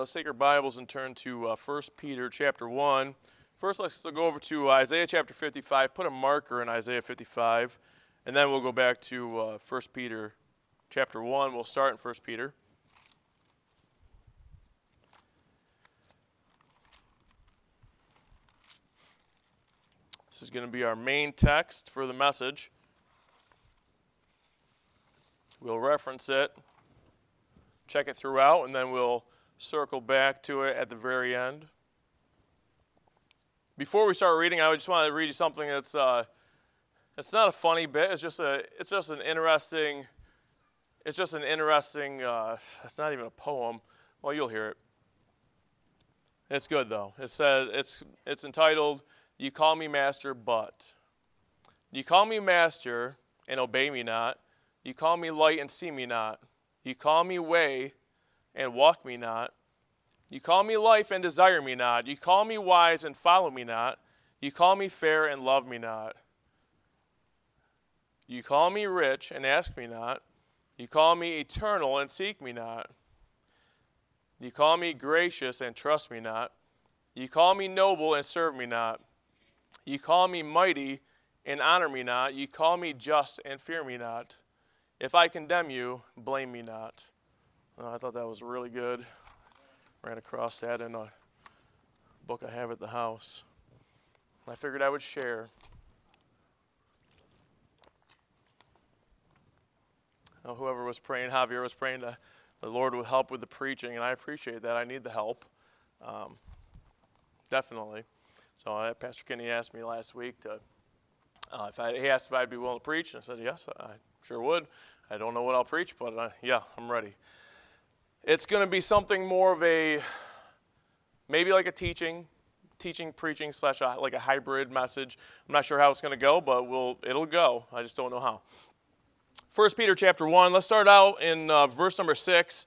let's take our Bibles and turn to uh, 1 Peter chapter 1. First, let's go over to Isaiah chapter 55. Put a marker in Isaiah 55, and then we'll go back to uh, 1 Peter chapter 1. We'll start in 1 Peter. This is going to be our main text for the message. We'll reference it check it throughout, and then we'll circle back to it at the very end. Before we start reading, I just want to read you something that's uh, it's not a funny bit. It's just a it's just an interesting it's just an interesting. Uh, it's not even a poem. Well, you'll hear it. It's good though. It says it's it's entitled "You Call Me Master, but you call me Master and obey me not. You call me light and see me not. You call me way and walk me not. You call me life and desire me not. You call me wise and follow me not. You call me fair and love me not. You call me rich and ask me not. You call me eternal and seek me not. You call me gracious and trust me not. You call me noble and serve me not. You call me mighty and honor me not. You call me just and fear me not. If I condemn you, blame me not. I thought that was really good. Ran across that in a book I have at the house. I figured I would share. Now, whoever was praying, Javier was praying that the Lord would help with the preaching, and I appreciate that. I need the help, um, definitely. So uh, Pastor Kenny asked me last week to, uh, if I, he asked if I'd be willing to preach, and I said yes, I Sure would. I don't know what I'll preach, but uh, yeah, I'm ready. It's going to be something more of a, maybe like a teaching, teaching, preaching slash a, like a hybrid message. I'm not sure how it's going to go, but we'll, it'll go. I just don't know how. First Peter chapter 1, let's start out in uh, verse number 6.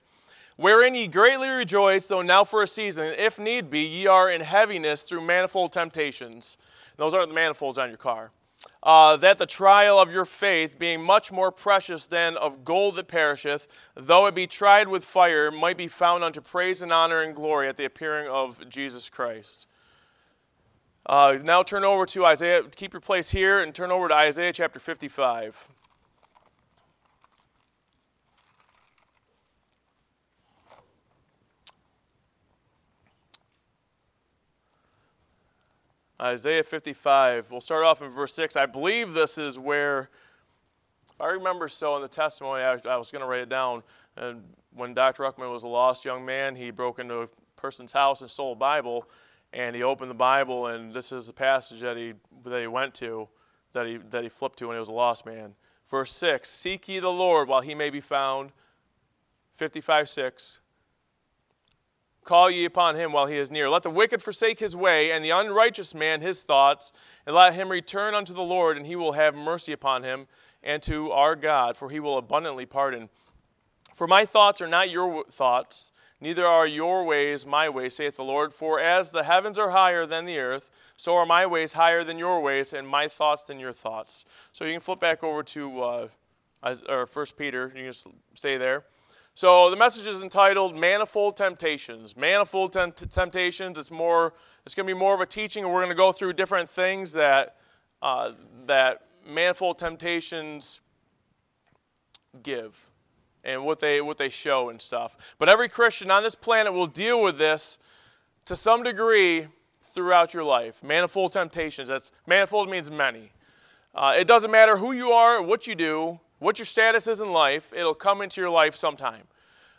Wherein ye greatly rejoice, though now for a season, if need be, ye are in heaviness through manifold temptations. those aren't the manifolds on your car uh, that the trial of your faith, being much more precious than of gold that perisheth, though it be tried with fire, might be found unto praise and honor and glory at the appearing of Jesus Christ. Uh, now turn over to Isaiah, keep your place here, and turn over to Isaiah chapter 55. Isaiah 55. We'll start off in verse 6. I believe this is where, I remember so in the testimony, I, I was going to write it down. And when Dr. Ruckman was a lost young man, he broke into a person's house and stole a Bible. And he opened the Bible, and this is the passage that he, that he went to, that he, that he flipped to when he was a lost man. Verse 6 Seek ye the Lord while he may be found. 55 6. Call ye upon him while he is near. Let the wicked forsake his way, and the unrighteous man his thoughts, and let him return unto the Lord, and he will have mercy upon him, and to our God, for he will abundantly pardon. For my thoughts are not your thoughts, neither are your ways my ways, saith the Lord. For as the heavens are higher than the earth, so are my ways higher than your ways, and my thoughts than your thoughts. So you can flip back over to uh, or 1 Peter, you can stay there. So the message is entitled "Manifold Temptations." Manifold temptations. It's more. It's going to be more of a teaching, and we're going to go through different things that uh, that manifold temptations give, and what they what they show and stuff. But every Christian on this planet will deal with this to some degree throughout your life. Manifold temptations. That's manifold means many. Uh, it doesn't matter who you are, what you do what your status is in life, it'll come into your life sometime.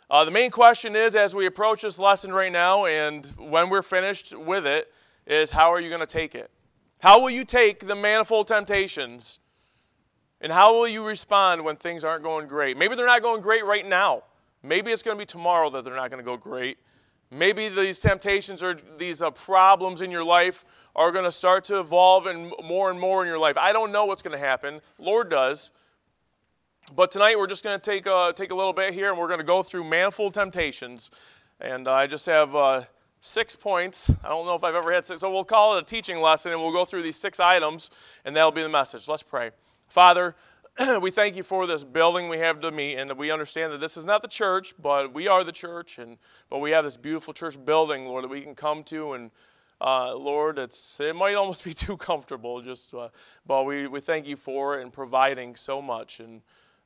Uh, the main question is, as we approach this lesson right now, and when we're finished with it, is how are you going to take it? How will you take the manifold temptations? And how will you respond when things aren't going great? Maybe they're not going great right now. Maybe it's going to be tomorrow that they're not going to go great. Maybe these temptations or these uh, problems in your life are going to start to evolve and more and more in your life. I don't know what's going to happen. Lord does. But tonight we're just going to take a, take a little bit here and we're going to go through manifold temptations. And uh, I just have uh, six points. I don't know if I've ever had six, so we'll call it a teaching lesson and we'll go through these six items and that'll be the message. Let's pray. Father, we thank you for this building we have to meet, and we understand that this is not the church, but we are the church, and but we have this beautiful church building, Lord, that we can come to, and uh, Lord, it's it might almost be too comfortable, just uh, but we, we thank you for it and providing so much, and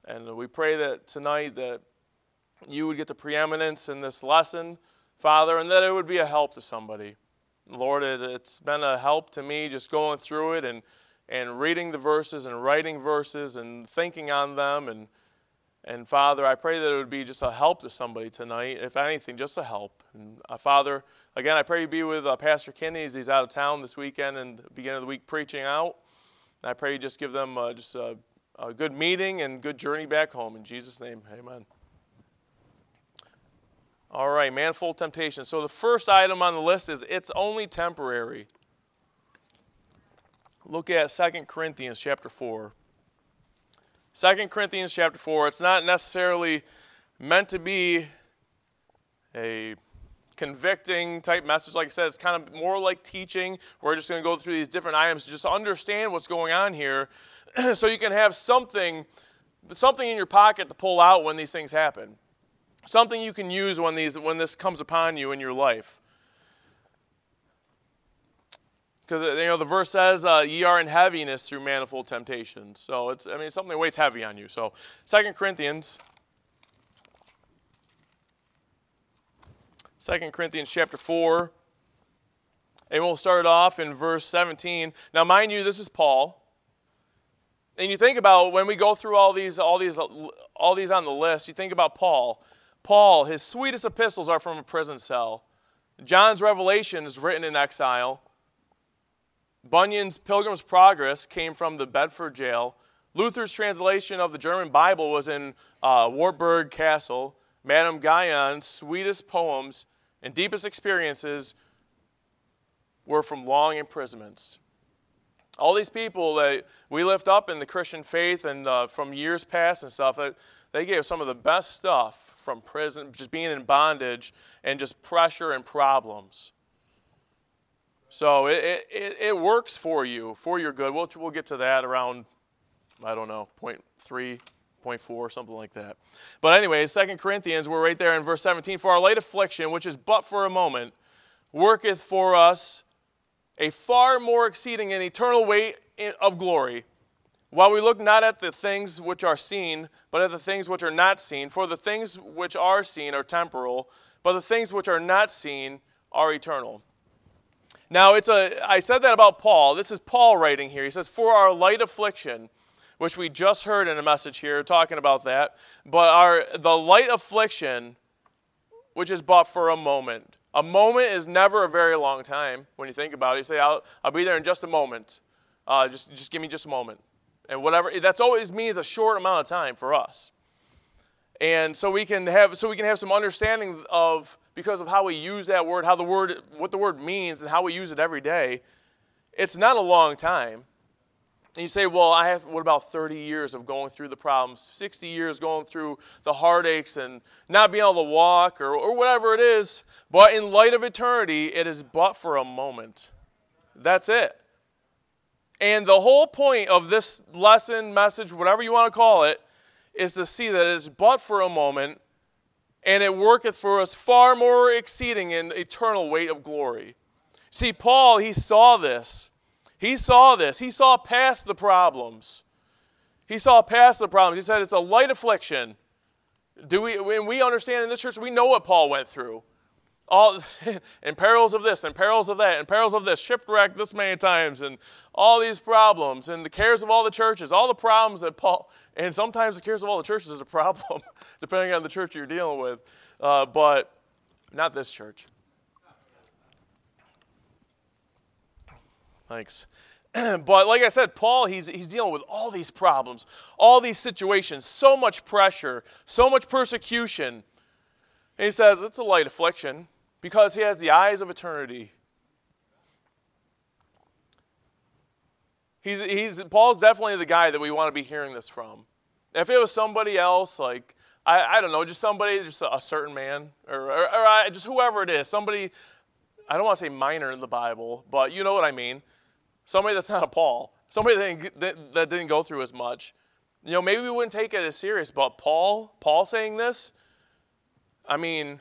and we pray that tonight that you would get the preeminence in this lesson, Father, and that it would be a help to somebody. Lord, it, it's been a help to me just going through it and and reading the verses and writing verses and thinking on them. And, and Father, I pray that it would be just a help to somebody tonight, if anything, just a help. And uh, Father, again, I pray you be with uh, Pastor Kinney as he's out of town this weekend and beginning of the week preaching out. And I pray you just give them uh, just a, a good meeting and good journey back home. In Jesus' name, amen. All right, manifold temptation. So the first item on the list is it's only temporary look at 2 Corinthians chapter 4. 2 Corinthians chapter 4, it's not necessarily meant to be a convicting type message. Like I said, it's kind of more like teaching. We're just going to go through these different items to just understand what's going on here so you can have something something in your pocket to pull out when these things happen. Something you can use when these when this comes upon you in your life. because you know the verse says uh, ye are in heaviness through manifold temptations. So it's i mean it's something that weighs heavy on you. So Second corinthians Second corinthians chapter 4 and we'll start off in verse 17 now mind you this is paul and you think about when we go through all these all these all these on the list you think about paul paul his sweetest epistles are from a prison cell john's revelation is written in exile Bunyan's Pilgrim's Progress came from the Bedford jail. Luther's translation of the German Bible was in uh, Wartburg Castle. Madame Guyon's sweetest poems and deepest experiences were from long imprisonments. All these people that we lift up in the Christian faith and uh, from years past and stuff, they gave some of the best stuff from prison, just being in bondage and just pressure and problems. So it, it, it works for you, for your good. We'll, we'll get to that around, I don't know, point three, point four, something like that. But anyway, Second Corinthians, we're right there in verse 17. For our light affliction, which is but for a moment, worketh for us a far more exceeding and eternal weight of glory. While we look not at the things which are seen, but at the things which are not seen. For the things which are seen are temporal, but the things which are not seen are eternal. Now, it's a, I said that about Paul. This is Paul writing here. He says, For our light affliction, which we just heard in a message here talking about that, but our, the light affliction, which is but for a moment. A moment is never a very long time when you think about it. You say, I'll, I'll be there in just a moment. Uh, just, just give me just a moment. And whatever, that's always means a short amount of time for us. And so we can have, so we can have some understanding of because of how we use that word, how the word, what the word means, and how we use it every day, it's not a long time. And you say, well, I have, what about 30 years of going through the problems, 60 years going through the heartaches and not being able to walk or, or whatever it is. But in light of eternity, it is but for a moment. That's it. And the whole point of this lesson, message, whatever you want to call it, is to see that it is but for a moment and it worketh for us far more exceeding in eternal weight of glory. See, Paul, he saw this. He saw this. He saw past the problems. He saw past the problems. He said it's a light affliction. Do we, when we understand in this church, we know what Paul went through. All and perils of this and perils of that and perils of this, shipwrecked this many times, and all these problems and the cares of all the churches, all the problems that Paul and sometimes the cares of all the churches is a problem, depending on the church you're dealing with. Uh, but not this church. Thanks. but like I said, Paul, he's, he's dealing with all these problems, all these situations, so much pressure, so much persecution. And he says it's a light affliction because he has the eyes of eternity. He's, he's, Paul's definitely the guy that we want to be hearing this from. If it was somebody else, like, I, I don't know, just somebody, just a, a certain man, or, or, or, just whoever it is, somebody, I don't want to say minor in the Bible, but you know what I mean. Somebody that's not a Paul, somebody that didn't, that, that didn't go through as much. you know, maybe we wouldn't take it as serious, but Paul, Paul saying this, I mean,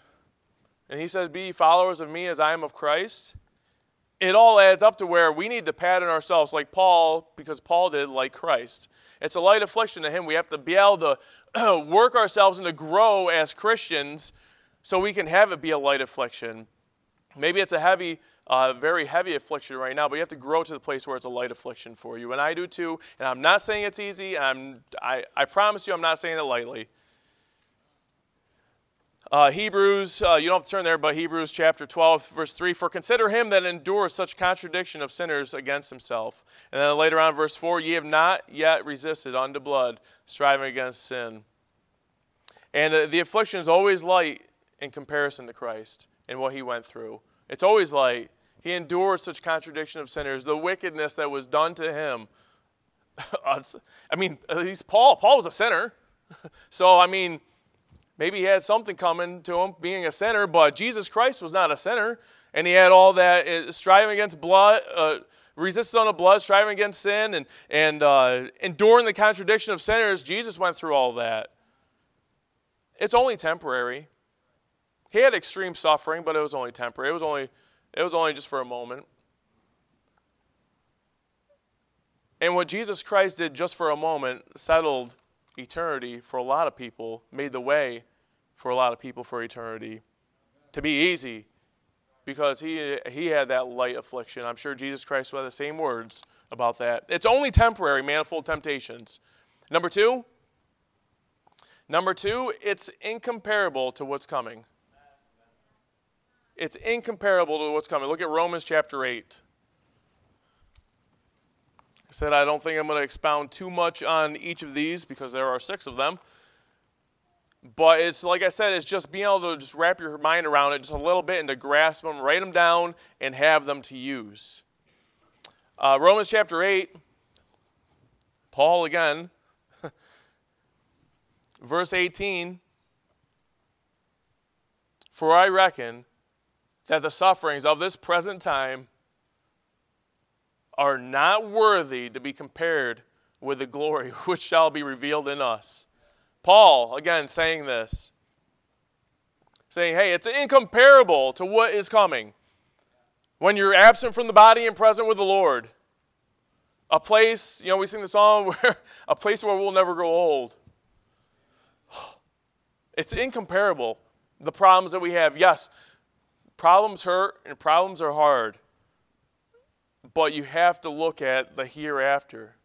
and he says, Be followers of me as I am of Christ. It all adds up to where we need to pattern ourselves like Paul, because Paul did like Christ. It's a light affliction to him. We have to be able to work ourselves and to grow as Christians so we can have it be a light affliction. Maybe it's a heavy, uh, very heavy affliction right now, but you have to grow to the place where it's a light affliction for you. And I do too. And I'm not saying it's easy. I'm, I, I promise you, I'm not saying it lightly. Uh, Hebrews, uh, you don't have to turn there, but Hebrews chapter 12, verse 3 For consider him that endures such contradiction of sinners against himself. And then later on, verse 4 Ye have not yet resisted unto blood, striving against sin. And uh, the affliction is always light in comparison to Christ and what he went through. It's always light. He endured such contradiction of sinners, the wickedness that was done to him. I mean, at least Paul. Paul was a sinner. so, I mean, maybe he had something coming to him being a sinner, but Jesus Christ was not a sinner. And he had all that uh, striving against blood, uh, on the blood, striving against sin, and, and uh, enduring the contradiction of sinners. Jesus went through all that. It's only temporary. He had extreme suffering, but it was only temporary. It was only, it was only just for a moment. And what Jesus Christ did just for a moment settled eternity for a lot of people, made the way for a lot of people for eternity to be easy because he, he had that light affliction. I'm sure Jesus Christ had the same words about that. It's only temporary, manifold temptations. Number two, number two, it's incomparable to what's coming. It's incomparable to what's coming. Look at Romans chapter 8. I said I don't think I'm going to expound too much on each of these because there are six of them. But it's like I said, it's just being able to just wrap your mind around it just a little bit and to grasp them, write them down, and have them to use. Uh, Romans chapter 8, Paul again, verse 18 For I reckon that the sufferings of this present time are not worthy to be compared with the glory which shall be revealed in us. Paul, again, saying this, saying, hey, it's incomparable to what is coming when you're absent from the body and present with the Lord. A place, you know, we sing the song where a place where we'll never grow old. It's incomparable. The problems that we have. Yes, problems hurt and problems are hard. But you have to look at the hereafter.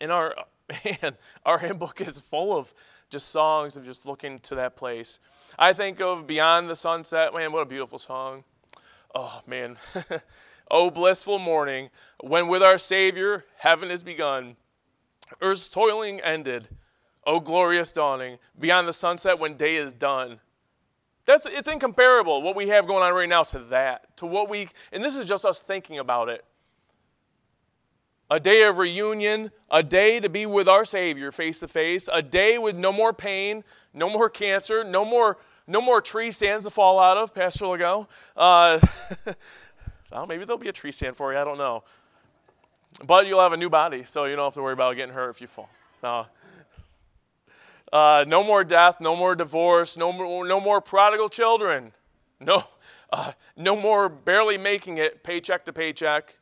And our man, our hymn book is full of just songs of just looking to that place. I think of Beyond the Sunset. Man, what a beautiful song. Oh, man. oh, blissful morning, when with our Savior heaven is begun, earth's toiling ended. Oh, glorious dawning, beyond the sunset when day is done. That's, it's incomparable what we have going on right now to that, to what we, and this is just us thinking about it. A day of reunion, a day to be with our Savior face to face, a day with no more pain, no more cancer, no more, no more tree stands to fall out of, Pastor Legault. Uh, well, maybe there'll be a tree stand for you, I don't know. But you'll have a new body, so you don't have to worry about getting hurt if you fall. No. Uh, no more death, no more divorce, no more, no more prodigal children, no, uh, no more barely making it paycheck to paycheck.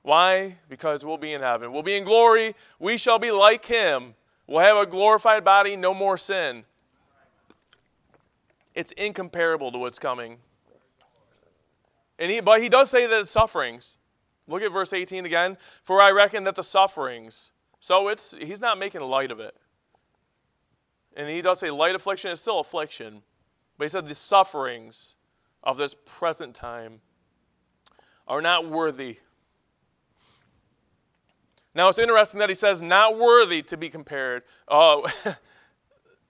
Why? Because we'll be in heaven. We'll be in glory. We shall be like him. We'll have a glorified body, no more sin. It's incomparable to what's coming. And he, but he does say that it's sufferings. Look at verse 18 again. For I reckon that the sufferings. So it's he's not making light of it. And he does say light affliction is still affliction. But he said the sufferings of this present time are not worthy. Now it's interesting that he says not worthy to be compared. Oh,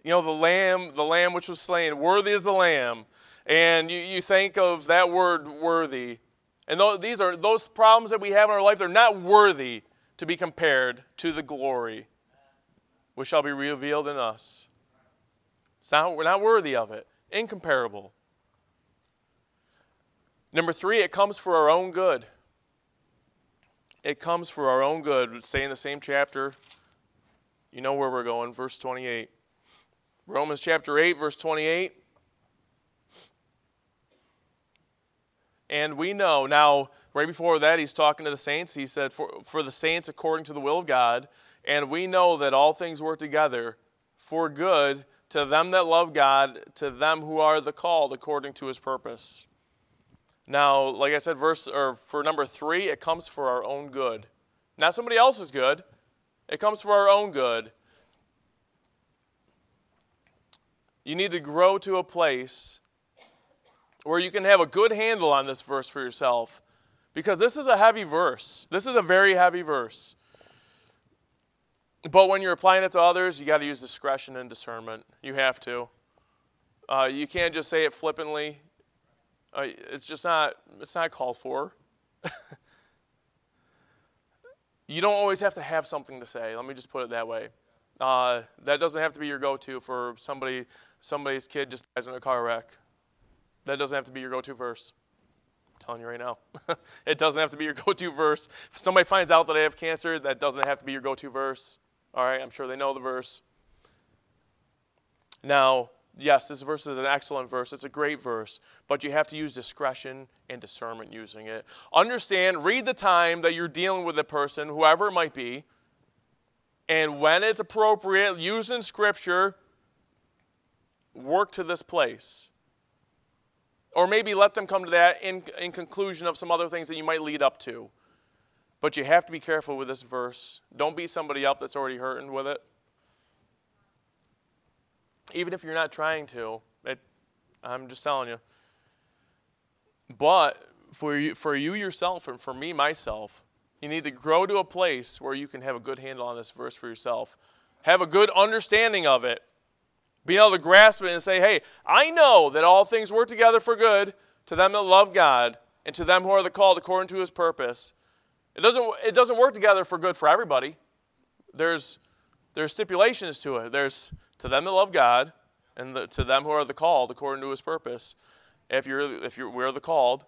you know, the lamb, the lamb which was slain, worthy is the lamb. And you, you think of that word worthy. And th- these are those problems that we have in our life, they're not worthy to be compared to the glory which shall be revealed in us. Not, we're not worthy of it. Incomparable. Number three, it comes for our own good. it comes for our own good. Stay in the same chapter. You know where we're going, verse 28. Romans chapter 8, verse 28. And we know, now, right before that, he's talking to the saints. He said, For, for the saints according to the will of God. And we know that all things work together for good to them that love God, to them who are the called according to his purpose. Now, like I said, verse or for number three, it comes for our own good. Not somebody else's good. It comes for our own good. You need to grow to a place where you can have a good handle on this verse for yourself. Because this is a heavy verse. This is a very heavy verse. But when you're applying it to others, you got to use discretion and discernment. You have to. Uh, you can't just say it flippantly. Uh, it's just not. It's not called for. you don't always have to have something to say. Let me just put it that way. Uh, that doesn't have to be your go-to for somebody. Somebody's kid just dies in a car wreck. That doesn't have to be your go-to verse. I'm telling you right now. it doesn't have to be your go-to verse. If somebody finds out that I have cancer, that doesn't have to be your go-to verse. All right, I'm sure they know the verse. Now, yes, this verse is an excellent verse. It's a great verse, but you have to use discretion and discernment using it. Understand, read the time that you're dealing with a person, whoever it might be, and when it's appropriate, use in Scripture, work to this place. Or maybe let them come to that in, in conclusion of some other things that you might lead up to. But you have to be careful with this verse. Don't beat somebody up that's already hurting with it. Even if you're not trying to, it, I'm just telling you. But for you, for you yourself and for me myself, you need to grow to a place where you can have a good handle on this verse for yourself. Have a good understanding of it. Being able to grasp it and say, hey, I know that all things work together for good to them that love God and to them who are the called according to his purpose. It doesn't, it doesn't work together for good for everybody. There's, there's stipulations to it. There's to them that love God and the, to them who are the called according to his purpose. If you're, if you're, we're the called,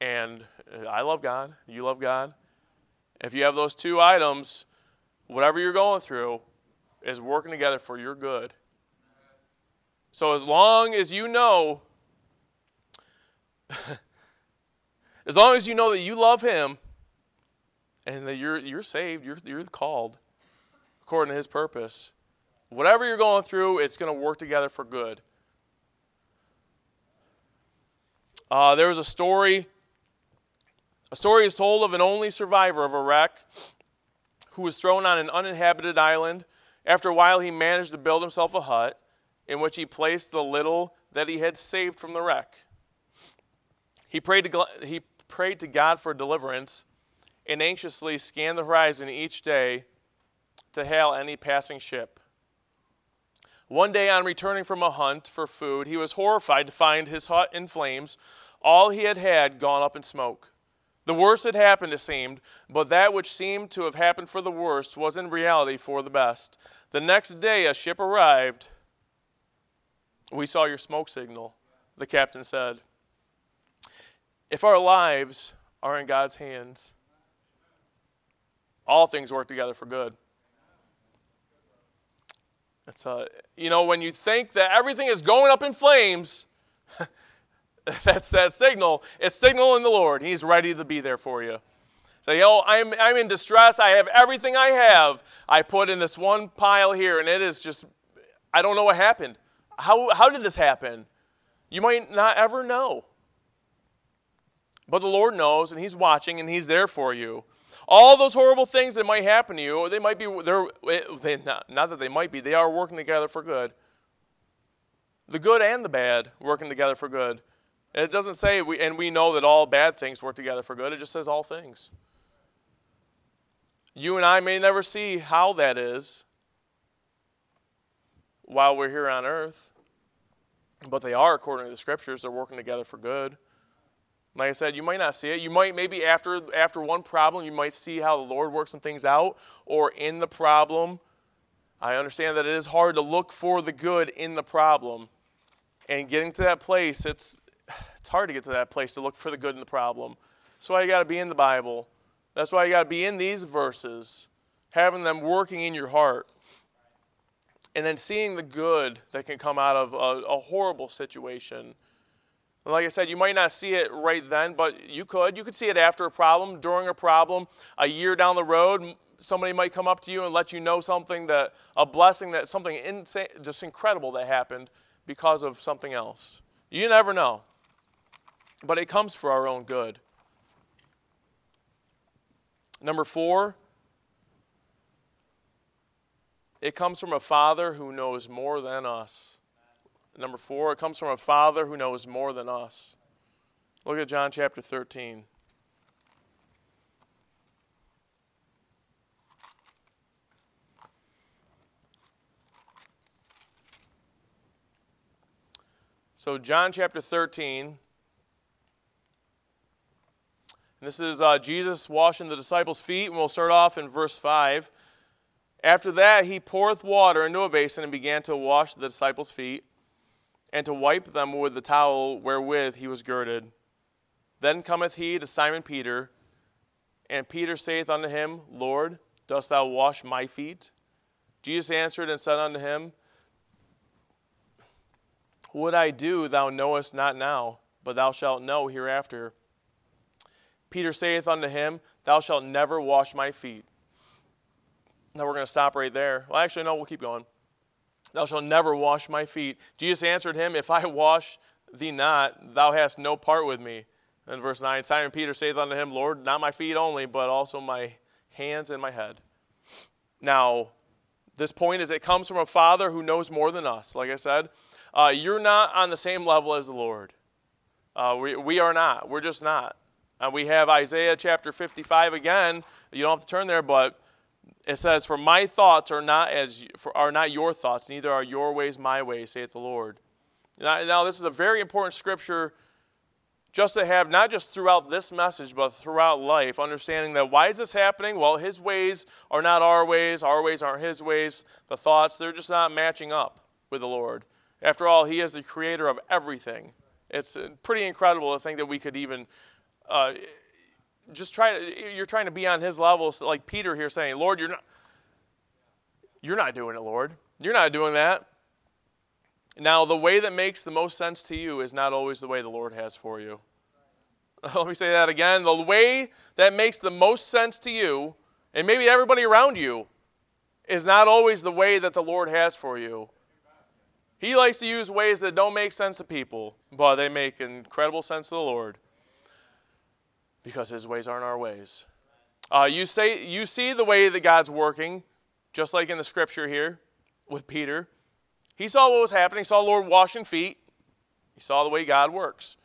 and I love God, you love God. If you have those two items, whatever you're going through is working together for your good. So as long as you know, as long as you know that you love Him and that you're, you're saved, you're, you're called according to His purpose. Whatever you're going through, it's going to work together for good. Uh, there was a story. A story is told of an only survivor of a wreck who was thrown on an uninhabited island. After a while, he managed to build himself a hut in which he placed the little that he had saved from the wreck. He prayed to, he prayed to God for deliverance and anxiously scanned the horizon each day to hail any passing ship. One day, on returning from a hunt for food, he was horrified to find his hut in flames, all he had had gone up in smoke. The worst had happened, it seemed, but that which seemed to have happened for the worst was in reality for the best. The next day, a ship arrived. We saw your smoke signal, the captain said. If our lives are in God's hands, all things work together for good. It's a, you know, when you think that everything is going up in flames, that's that signal. It's signal in the Lord. He's ready to be there for you. Say, oh, I'm, I'm in distress. I have everything I have. I put in this one pile here, and it is just, I don't know what happened. How, how did this happen? You might not ever know. But the Lord knows, and He's watching, and He's there for you all those horrible things that might happen to you, or they might be, they're, eh, they, not, not that they might be, they are working together for good. The good and the bad working together for good. It doesn't say, we, and we know that all bad things work together for good, it just says all things. You and I may never see how that is while we're here on earth, but they are, according to the scriptures, they're working together for good. Like I said, you might not see it. You might maybe after after one problem, you might see how the Lord works some things out, or in the problem. I understand that it is hard to look for the good in the problem. And getting to that place, it's it's hard to get to that place to look for the good in the problem. So you got to be in the Bible. That's why you got to be in these verses, having them working in your heart, and then seeing the good that can come out of a, a horrible situation. And like I said, you might not see it right then, but you could. You could see it after a problem, during a problem, a year down the road. Somebody might come up to you and let you know something that a blessing that something insane, just incredible that happened because of something else. You never know. But it comes for our own good. Number four, it comes from a father who knows more than us. Number four, it comes from a father who knows more than us. Look at John chapter 13. So, John chapter 13, and this is uh, Jesus washing the disciples' feet, and we'll start off in verse 5. After that, he poureth water into a basin and began to wash the disciples' feet, and to wipe them with the towel wherewith he was girded. Then cometh he to Simon Peter, and Peter saith unto him, Lord, dost thou wash my feet? Jesus answered and said unto him, What I do thou knowest not now, but thou shalt know hereafter. Peter saith unto him, Thou shalt never wash my feet. Now we're going to stop right there. Well, actually, no, we'll keep going. Thou shalt never wash my feet. Jesus answered him, If I wash thee not, thou hast no part with me. And verse 9 Simon Peter saith unto him, Lord, not my feet only, but also my hands and my head. Now, this point is it comes from a father who knows more than us. Like I said, uh, you're not on the same level as the Lord. Uh, we, we are not. We're just not. And we have Isaiah chapter 55 again. You don't have to turn there, but it says, "For my thoughts are not as are not your thoughts, neither are your ways my ways," saith the Lord. Now, now, this is a very important scripture, just to have not just throughout this message, but throughout life, understanding that why is this happening? Well, His ways are not our ways, our ways aren't His ways. The thoughts they're just not matching up with the Lord. After all, He is the creator of everything. It's pretty incredible to think that we could even uh, just try to, you're trying to be on his level, like Peter here saying, Lord, you're not, you're not doing it, Lord. You're not doing that. Now, the way that makes the most sense to you is not always the way the Lord has for you. Let me say that again. The way that makes the most sense to you, and maybe everybody around you, is not always the way that the Lord has for you. He likes to use ways that don't make sense to people, but they make incredible sense to the Lord because his ways aren't our ways. Uh, you, say, you see the way that God's working, just like in the scripture here with Peter. He saw what was happening, he saw the Lord washing feet, he saw the way God works.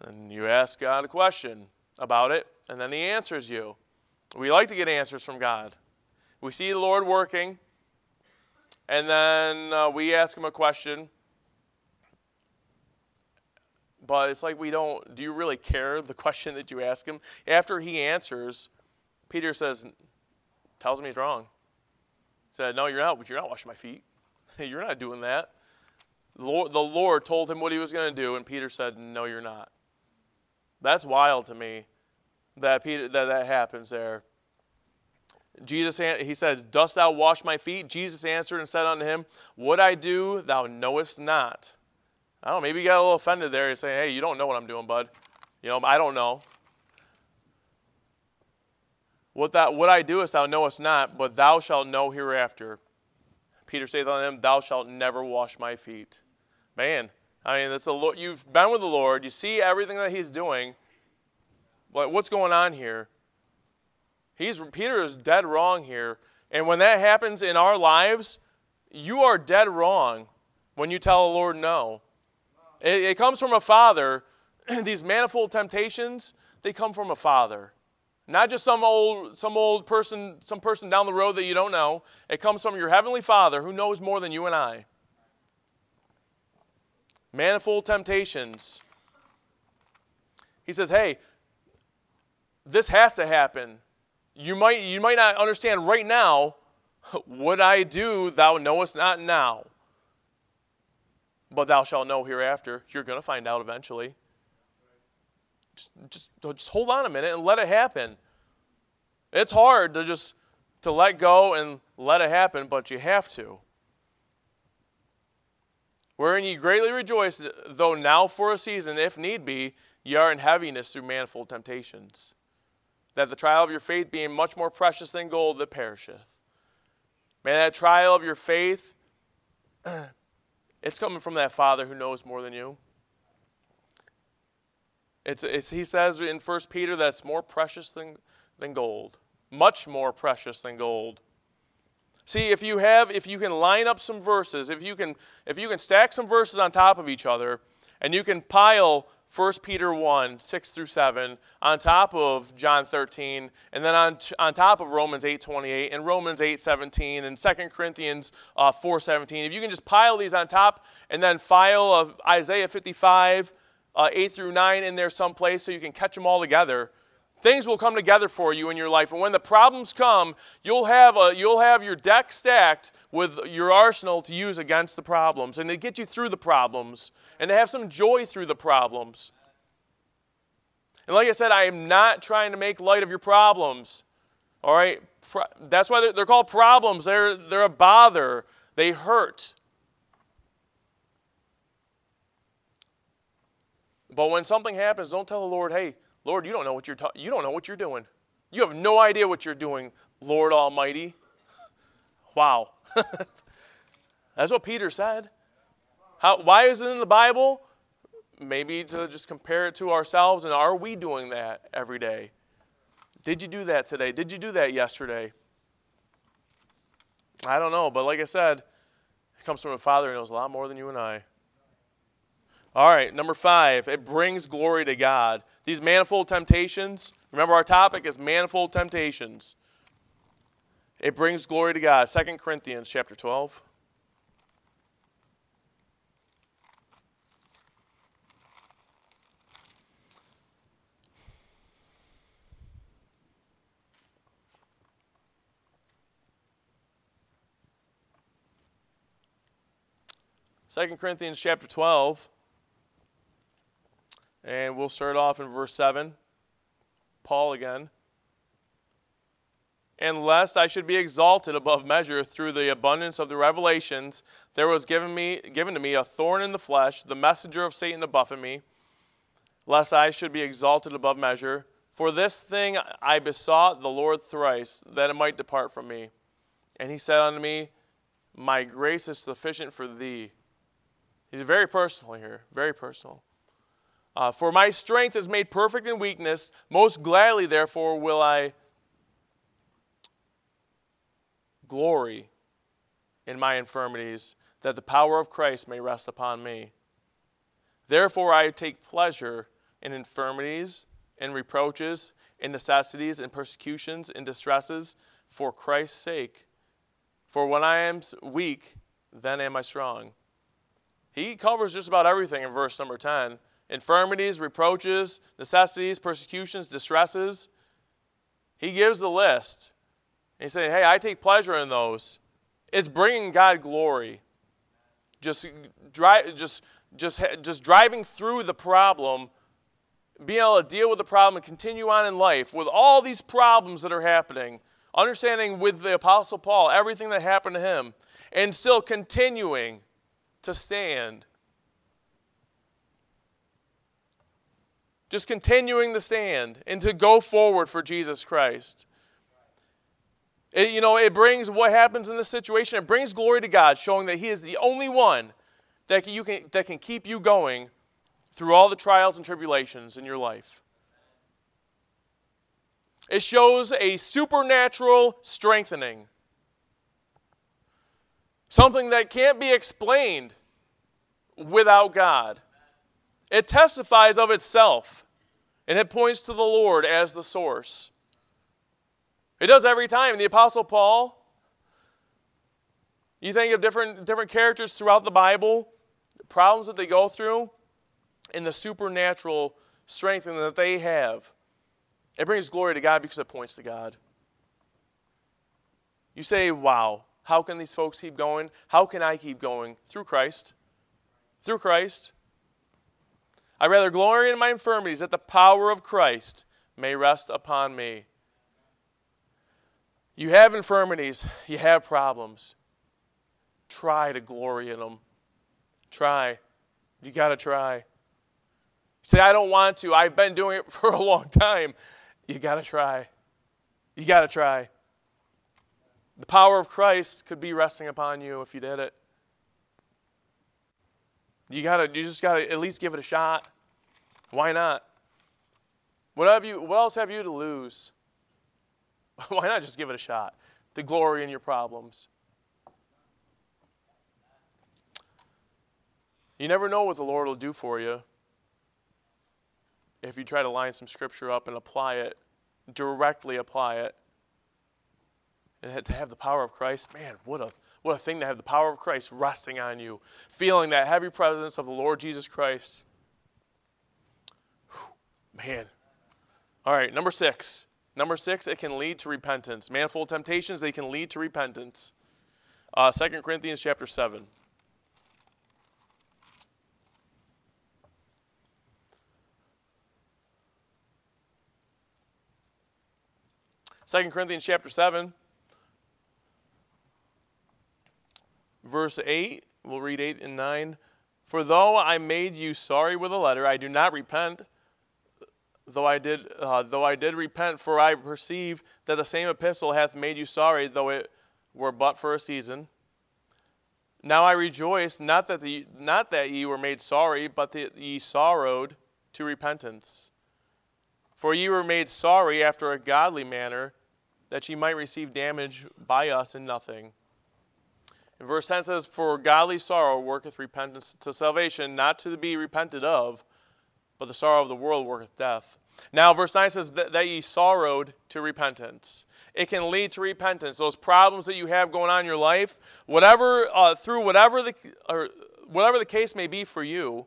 And you ask God a question about it, and then he answers you. We like to get answers from God. We see the Lord working, and then uh, we ask him a question, but it's like we don't do you really care the question that you ask him? After he answers peter says tells him he's wrong. He said no you're not but you're not washing my feet. You're not doing that. The lord, the lord told him what he was going to do and peter said no you're not. That's wild to me that peter that, that happens there. Jesus he says dost thou wash my feet? Jesus answered and said unto him what i do thou knowest not I don't know, maybe you got a little offended there. You're saying, hey, you don't know what I'm doing, bud. You know, I don't know. What, that, what I do is thou knowest not, but thou shalt know hereafter. Peter saith unto him, Thou shalt never wash my feet. Man, I mean, that's the. You've been with the Lord. You see everything that He's doing. But what's going on here? He's Peter is dead wrong here. And when that happens in our lives, you are dead wrong when you tell the Lord no. It, it comes from a father. These manifold temptations, they come from a father. Not just some old, some old person, some person down the road that you don't know. It comes from your heavenly Father who knows more than you and I. Manifold temptations. He says, hey, this has to happen. You might, you might not understand right now. What I do, thou knowest not now but thou shalt know hereafter. You're going to find out eventually. Just, just, just hold on a minute and let it happen. It's hard to just to let go and let it happen, but you have to. Wherein ye greatly rejoice, though now for a season, if need be, ye are in heaviness through manifold temptations. That the trial of your faith being much more precious than gold that perisheth. May that trial of your faith, it's coming from that Father who knows more than you. It's, it's, he says in 1 Peter that it's more precious than, than gold, much more precious than gold. See, if you have, if you can line up some verses, if you can, if you can stack some verses on top of each other, and you can pile 1 Peter 1, 6 through 7, on top of John 13, and then on, on top of Romans 8, 28, and Romans 8, 17, and 2 Corinthians uh, 4, 17. If you can just pile these on top and then file of Isaiah 55, uh, 8 through 9 in there someplace so you can catch them all together, things will come together for you in your life. And when the problems come, you'll have, a, you'll have your deck stacked with your arsenal to use against the problems and to get you through the problems and to have some joy through the problems. And like I said, I am not trying to make light of your problems. All right? That's why they're, they're called problems. They're, they're a bother, they hurt. But when something happens, don't tell the Lord, hey, Lord, you don't know what you're ta- you don't know what you're doing. You have no idea what you're doing, Lord Almighty. wow. That's what Peter said. How, why is it in the Bible? Maybe to just compare it to ourselves, and are we doing that every day? Did you do that today? Did you do that yesterday? I don't know, but like I said, it comes from a father who knows a lot more than you and I. All right, number five, it brings glory to God. These manifold temptations, remember our topic is manifold temptations. It brings glory to God. 2 Corinthians chapter 12. Second Corinthians chapter 12. And we'll start off in verse 7. Paul again. And lest I should be exalted above measure through the abundance of the revelations, there was given, me, given to me a thorn in the flesh, the messenger of Satan to buffet me, lest I should be exalted above measure. For this thing I besought the Lord thrice, that it might depart from me. And he said unto me, My grace is sufficient for thee. He's very personal here, very personal. Uh, for my strength is made perfect in weakness. Most gladly, therefore, will I glory in my infirmities, that the power of Christ may rest upon me. Therefore, I take pleasure in infirmities, in reproaches, in necessities, in persecutions, in distresses, for Christ's sake. For when I am weak, then am I strong. He covers just about everything in verse number 10 infirmities, reproaches, necessities, persecutions, distresses. He gives the list. he's saying, hey, I take pleasure in those. It's bringing God glory. Just, dri- just, just, just driving through the problem, being able to deal with the problem and continue on in life with all these problems that are happening, understanding with the Apostle Paul everything that happened to him, and still continuing to stand just continuing to stand and to go forward for Jesus Christ. It, you know, it brings what happens in this situation, it brings glory to God, showing that He is the only one that you can, that can keep you going through all the trials and tribulations in your life. It shows a supernatural strengthening, something that can't be explained without God. It testifies of itself, and it points to the Lord as the source. It does every time. The Apostle Paul, you think of different, different characters throughout the Bible, the problems that they go through, and the supernatural strength that they have. It brings glory to God because it points to God. You say, wow, how can these folks keep going? How can I keep going? Through Christ. Through Christ. I rather glory in my infirmities that the power of Christ may rest upon me. You have infirmities, you have problems. Try to glory in them. Try. You got to try. You say, I don't want to. I've been doing it for a long time. You got to try. You got to try. The power of Christ could be resting upon you if you did it. You gotta, you just gotta at least give it a shot. Why not? What have you? What else have you to lose? Why not just give it a shot? To glory in your problems. You never know what the Lord will do for you if you try to line some scripture up and apply it, directly apply it. And to have the power of Christ, man, what a what a thing to have the power of Christ resting on you, feeling that heavy presence of the Lord Jesus Christ. Whew, man. All right, number six. Number six, it can lead to repentance. Manifold temptations, they can lead to repentance. Uh, 2 Corinthians chapter 7. Second Corinthians chapter 7. Verse 8. We'll read 8 and 9. For though I made you sorry with a letter, I do not repent. Though I did, uh, though I did repent, for I perceive that the same epistle hath made you sorry, though it were but for a season. Now I rejoice, not that the, not that ye were made sorry, but that ye sorrowed to repentance. For ye were made sorry after a godly manner, that ye might receive damage by us in nothing. And verse 10 says, For godly sorrow worketh repentance to salvation, not to be repented of, but the sorrow of the world worketh death. Now, verse 9 says, That, that ye sorrowed to repentance. It can lead to repentance. Those problems that you have going on in your life, whatever, uh, through whatever the, or whatever the case may be for you,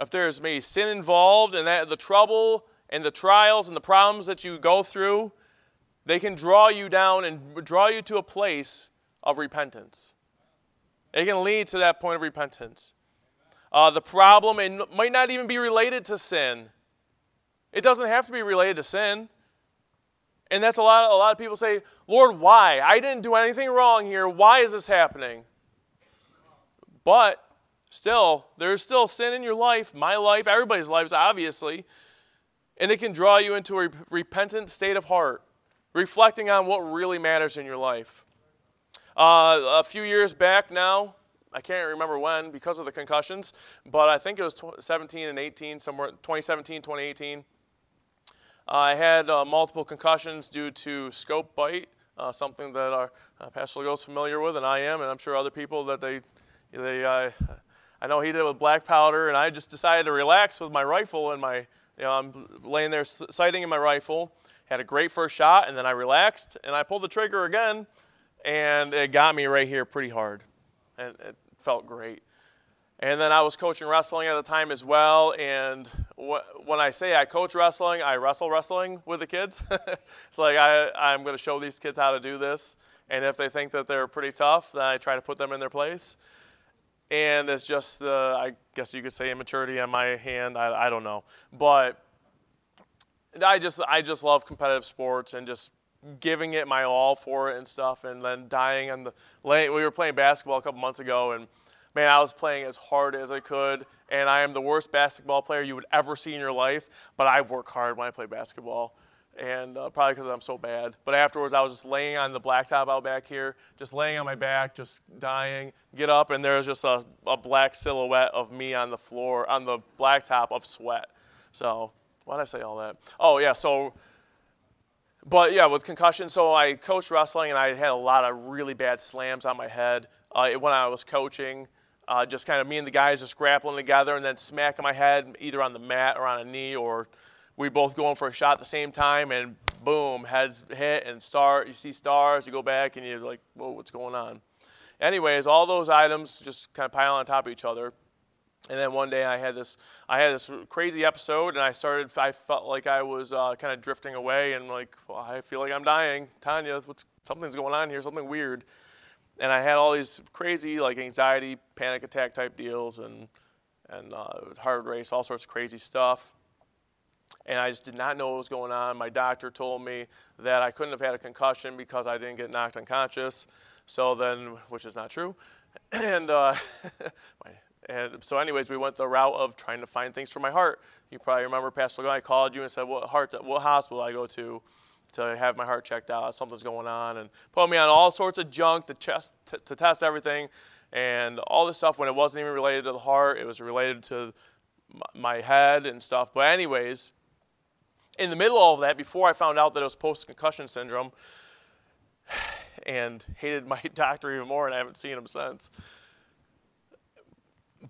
if there's maybe sin involved and that the trouble and the trials and the problems that you go through, they can draw you down and draw you to a place of repentance. It can lead to that point of repentance. Uh, the problem it might not even be related to sin. It doesn't have to be related to sin. And that's a lot, a lot of people say, Lord, why? I didn't do anything wrong here. Why is this happening? But still, there's still sin in your life, my life, everybody's lives, obviously. And it can draw you into a repentant state of heart, reflecting on what really matters in your life. Uh, a few years back now, I can't remember when because of the concussions, but I think it was 17 and 18, somewhere 2017, 2018. Uh, I had uh, multiple concussions due to scope bite, uh, something that our uh, Pastor is familiar with, and I am, and I'm sure other people that they, they uh, I know he did it with black powder, and I just decided to relax with my rifle and my, you know, I'm laying there sighting in my rifle, had a great first shot, and then I relaxed, and I pulled the trigger again, and it got me right here pretty hard. And it felt great. And then I was coaching wrestling at the time as well. And wh- when I say I coach wrestling, I wrestle wrestling with the kids. it's like I, I'm going to show these kids how to do this. And if they think that they're pretty tough, then I try to put them in their place. And it's just the, I guess you could say immaturity on my hand. I, I don't know. But I just, I just love competitive sports and just giving it my all for it and stuff, and then dying on the lane. We were playing basketball a couple months ago, and man, I was playing as hard as I could, and I am the worst basketball player you would ever see in your life. But I work hard when I play basketball, and uh, probably because I'm so bad. But afterwards, I was just laying on the blacktop out back here, just laying on my back, just dying. Get up, and there's just a, a black silhouette of me on the floor, on the blacktop of sweat. So why did I say all that? Oh yeah, so but yeah, with concussion, so I coached wrestling and I had a lot of really bad slams on my head uh, when I was coaching. Uh, just kind of me and the guys just grappling together and then smacking my head either on the mat or on a knee, or we both going for a shot at the same time and boom, heads hit and start. You see stars, you go back and you're like, whoa, what's going on? Anyways, all those items just kind of pile on top of each other. And then one day I had this, I had this crazy episode, and I started. I felt like I was uh, kind of drifting away, and like, well, I feel like I'm dying. Tanya, what's something's going on here? Something weird. And I had all these crazy like anxiety, panic attack type deals, and and uh, heart race, all sorts of crazy stuff. And I just did not know what was going on. My doctor told me that I couldn't have had a concussion because I didn't get knocked unconscious. So then, which is not true. And, uh, and so, anyways, we went the route of trying to find things for my heart. You probably remember Pastor I called you and said, "What heart? What hospital I go to?" to have my heart checked out, something's going on, and put me on all sorts of junk to, test, to, test everything, and all this stuff when it wasn't even related to the heart, it was related to my head and stuff. But, anyways, in the middle of all of that, before I found out that it was post concussion syndrome, and hated my doctor even more, and I haven't seen him since.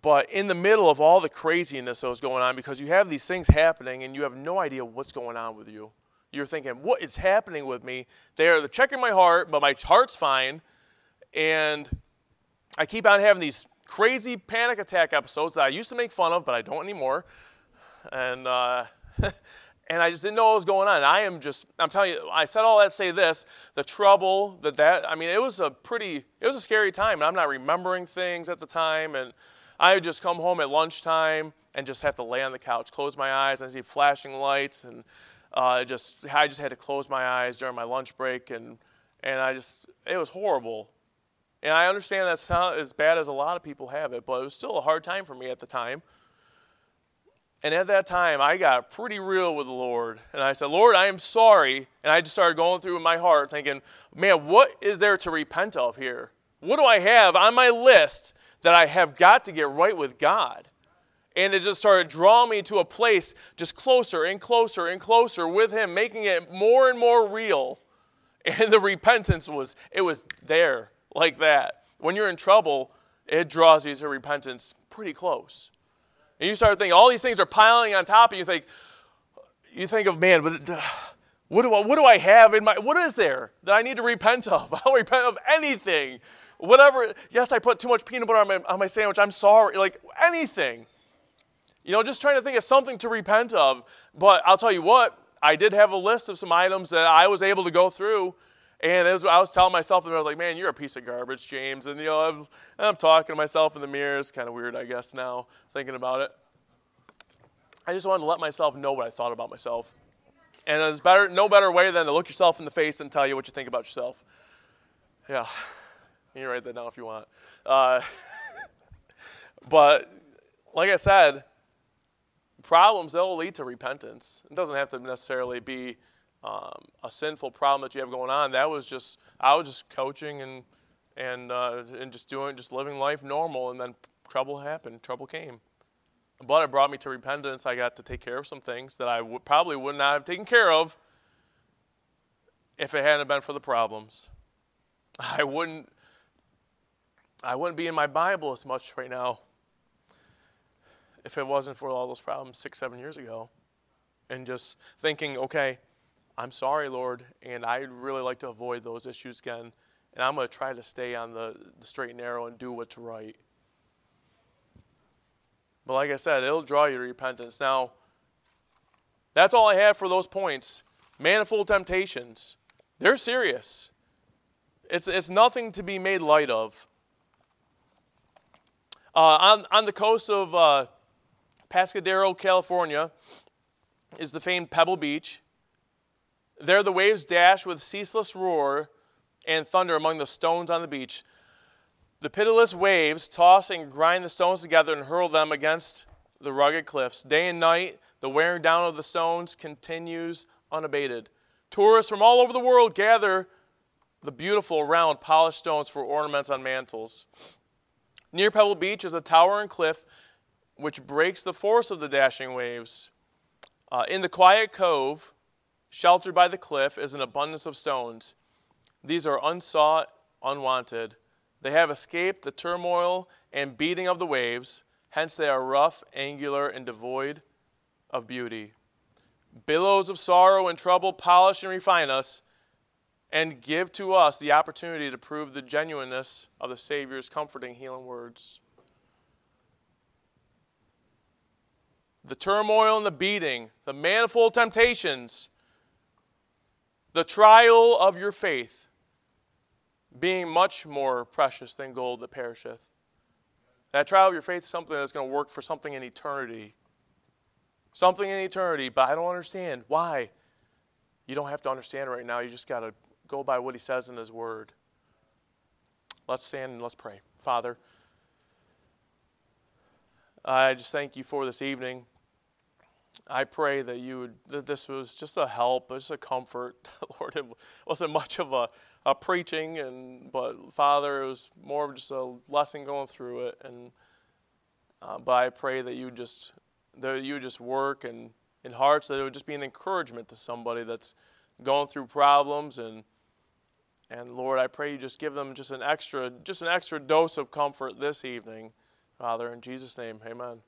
But in the middle of all the craziness that was going on, because you have these things happening and you have no idea what's going on with you, you're thinking, what is happening with me? They're checking my heart, but my heart's fine. And I keep on having these crazy panic attack episodes that I used to make fun of, but I don't anymore. And, uh, and I just didn't know what was going on. I am just, I'm telling you, I said all that to say this the trouble that that, I mean, it was a pretty, it was a scary time. And I'm not remembering things at the time. And I would just come home at lunchtime and just have to lay on the couch, close my eyes, and see flashing lights. And uh, just I just had to close my eyes during my lunch break, and and I just it was horrible. And I understand that's not as bad as a lot of people have it, but it was still a hard time for me at the time. And at that time, I got pretty real with the Lord. And I said, Lord, I am sorry. And I just started going through in my heart thinking, man, what is there to repent of here? What do I have on my list that I have got to get right with God? And it just started drawing me to a place just closer and closer and closer with him, making it more and more real. And the repentance was, it was there like that. When you're in trouble, it draws you to repentance pretty close. And you start thinking all these things are piling on top, and you think, you think of, man, what do, I, what do I have in my, what is there that I need to repent of? I'll repent of anything. Whatever, yes, I put too much peanut butter on my, on my sandwich, I'm sorry. Like anything. You know, just trying to think of something to repent of. But I'll tell you what, I did have a list of some items that I was able to go through. And as I was telling myself, and I was like, man, you're a piece of garbage, James. And, you know, I'm, I'm talking to myself in the mirror. It's kind of weird, I guess, now, thinking about it. I just wanted to let myself know what I thought about myself. And there's better, no better way than to look yourself in the face and tell you what you think about yourself. Yeah, you can write that down if you want. Uh, but like I said, problems, they'll lead to repentance. It doesn't have to necessarily be um, a sinful problem that you have going on. That was just, I was just coaching and, and, uh, and just doing, just living life normal, and then trouble happened, trouble came. But it brought me to repentance. I got to take care of some things that I w- probably would not have taken care of if it hadn't been for the problems. I wouldn't, I wouldn't be in my Bible as much right now if it wasn't for all those problems six, seven years ago. And just thinking, okay, I'm sorry, Lord, and I'd really like to avoid those issues again. And I'm going to try to stay on the, the straight and narrow and do what's right. But like I said, it'll draw you to repentance. Now, that's all I have for those points. Manifold temptations. They're serious. It's, it's nothing to be made light of. Uh, on, on the coast of uh, Pescadero, California, is the famed Pebble Beach. There the waves dash with ceaseless roar and thunder among the stones on the beach. The pitiless waves toss and grind the stones together and hurl them against the rugged cliffs. Day and night, the wearing down of the stones continues unabated. Tourists from all over the world gather the beautiful, round, polished stones for ornaments on mantles. Near Pebble Beach is a towering cliff which breaks the force of the dashing waves. Uh, in the quiet cove, sheltered by the cliff, is an abundance of stones. These are unsought, unwanted. They have escaped the turmoil and beating of the waves, hence, they are rough, angular, and devoid of beauty. Billows of sorrow and trouble polish and refine us and give to us the opportunity to prove the genuineness of the Savior's comforting, healing words. the turmoil and the beating, the manifold temptations, the trial of your faith being much more precious than gold that perisheth. That trial of your faith is something that's going to work for something in eternity. Something in eternity, but I don't understand. Why? You don't have to understand right now. You just got to go by what he says in his word. Let's stand and let's pray. Father, I just thank you for this evening. I pray that you would, that this was just a help, just a comfort. Lord, it wasn't much of a, a preaching, and but Father, it was more of just a lesson going through it. And uh, but I pray that you just that you just work and in hearts that it would just be an encouragement to somebody that's going through problems and and Lord, I pray you just give them just an extra just an extra dose of comfort this evening. Father, in Jesus' name, amen.